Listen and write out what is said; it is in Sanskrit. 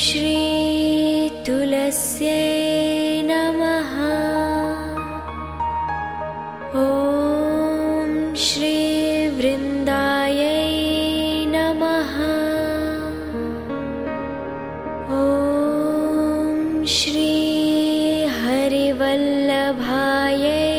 श्रीतुलस्यै नमः। ॐ श्रीवृन्दायै नमः। ॐ श्रीहरिवल्लभायै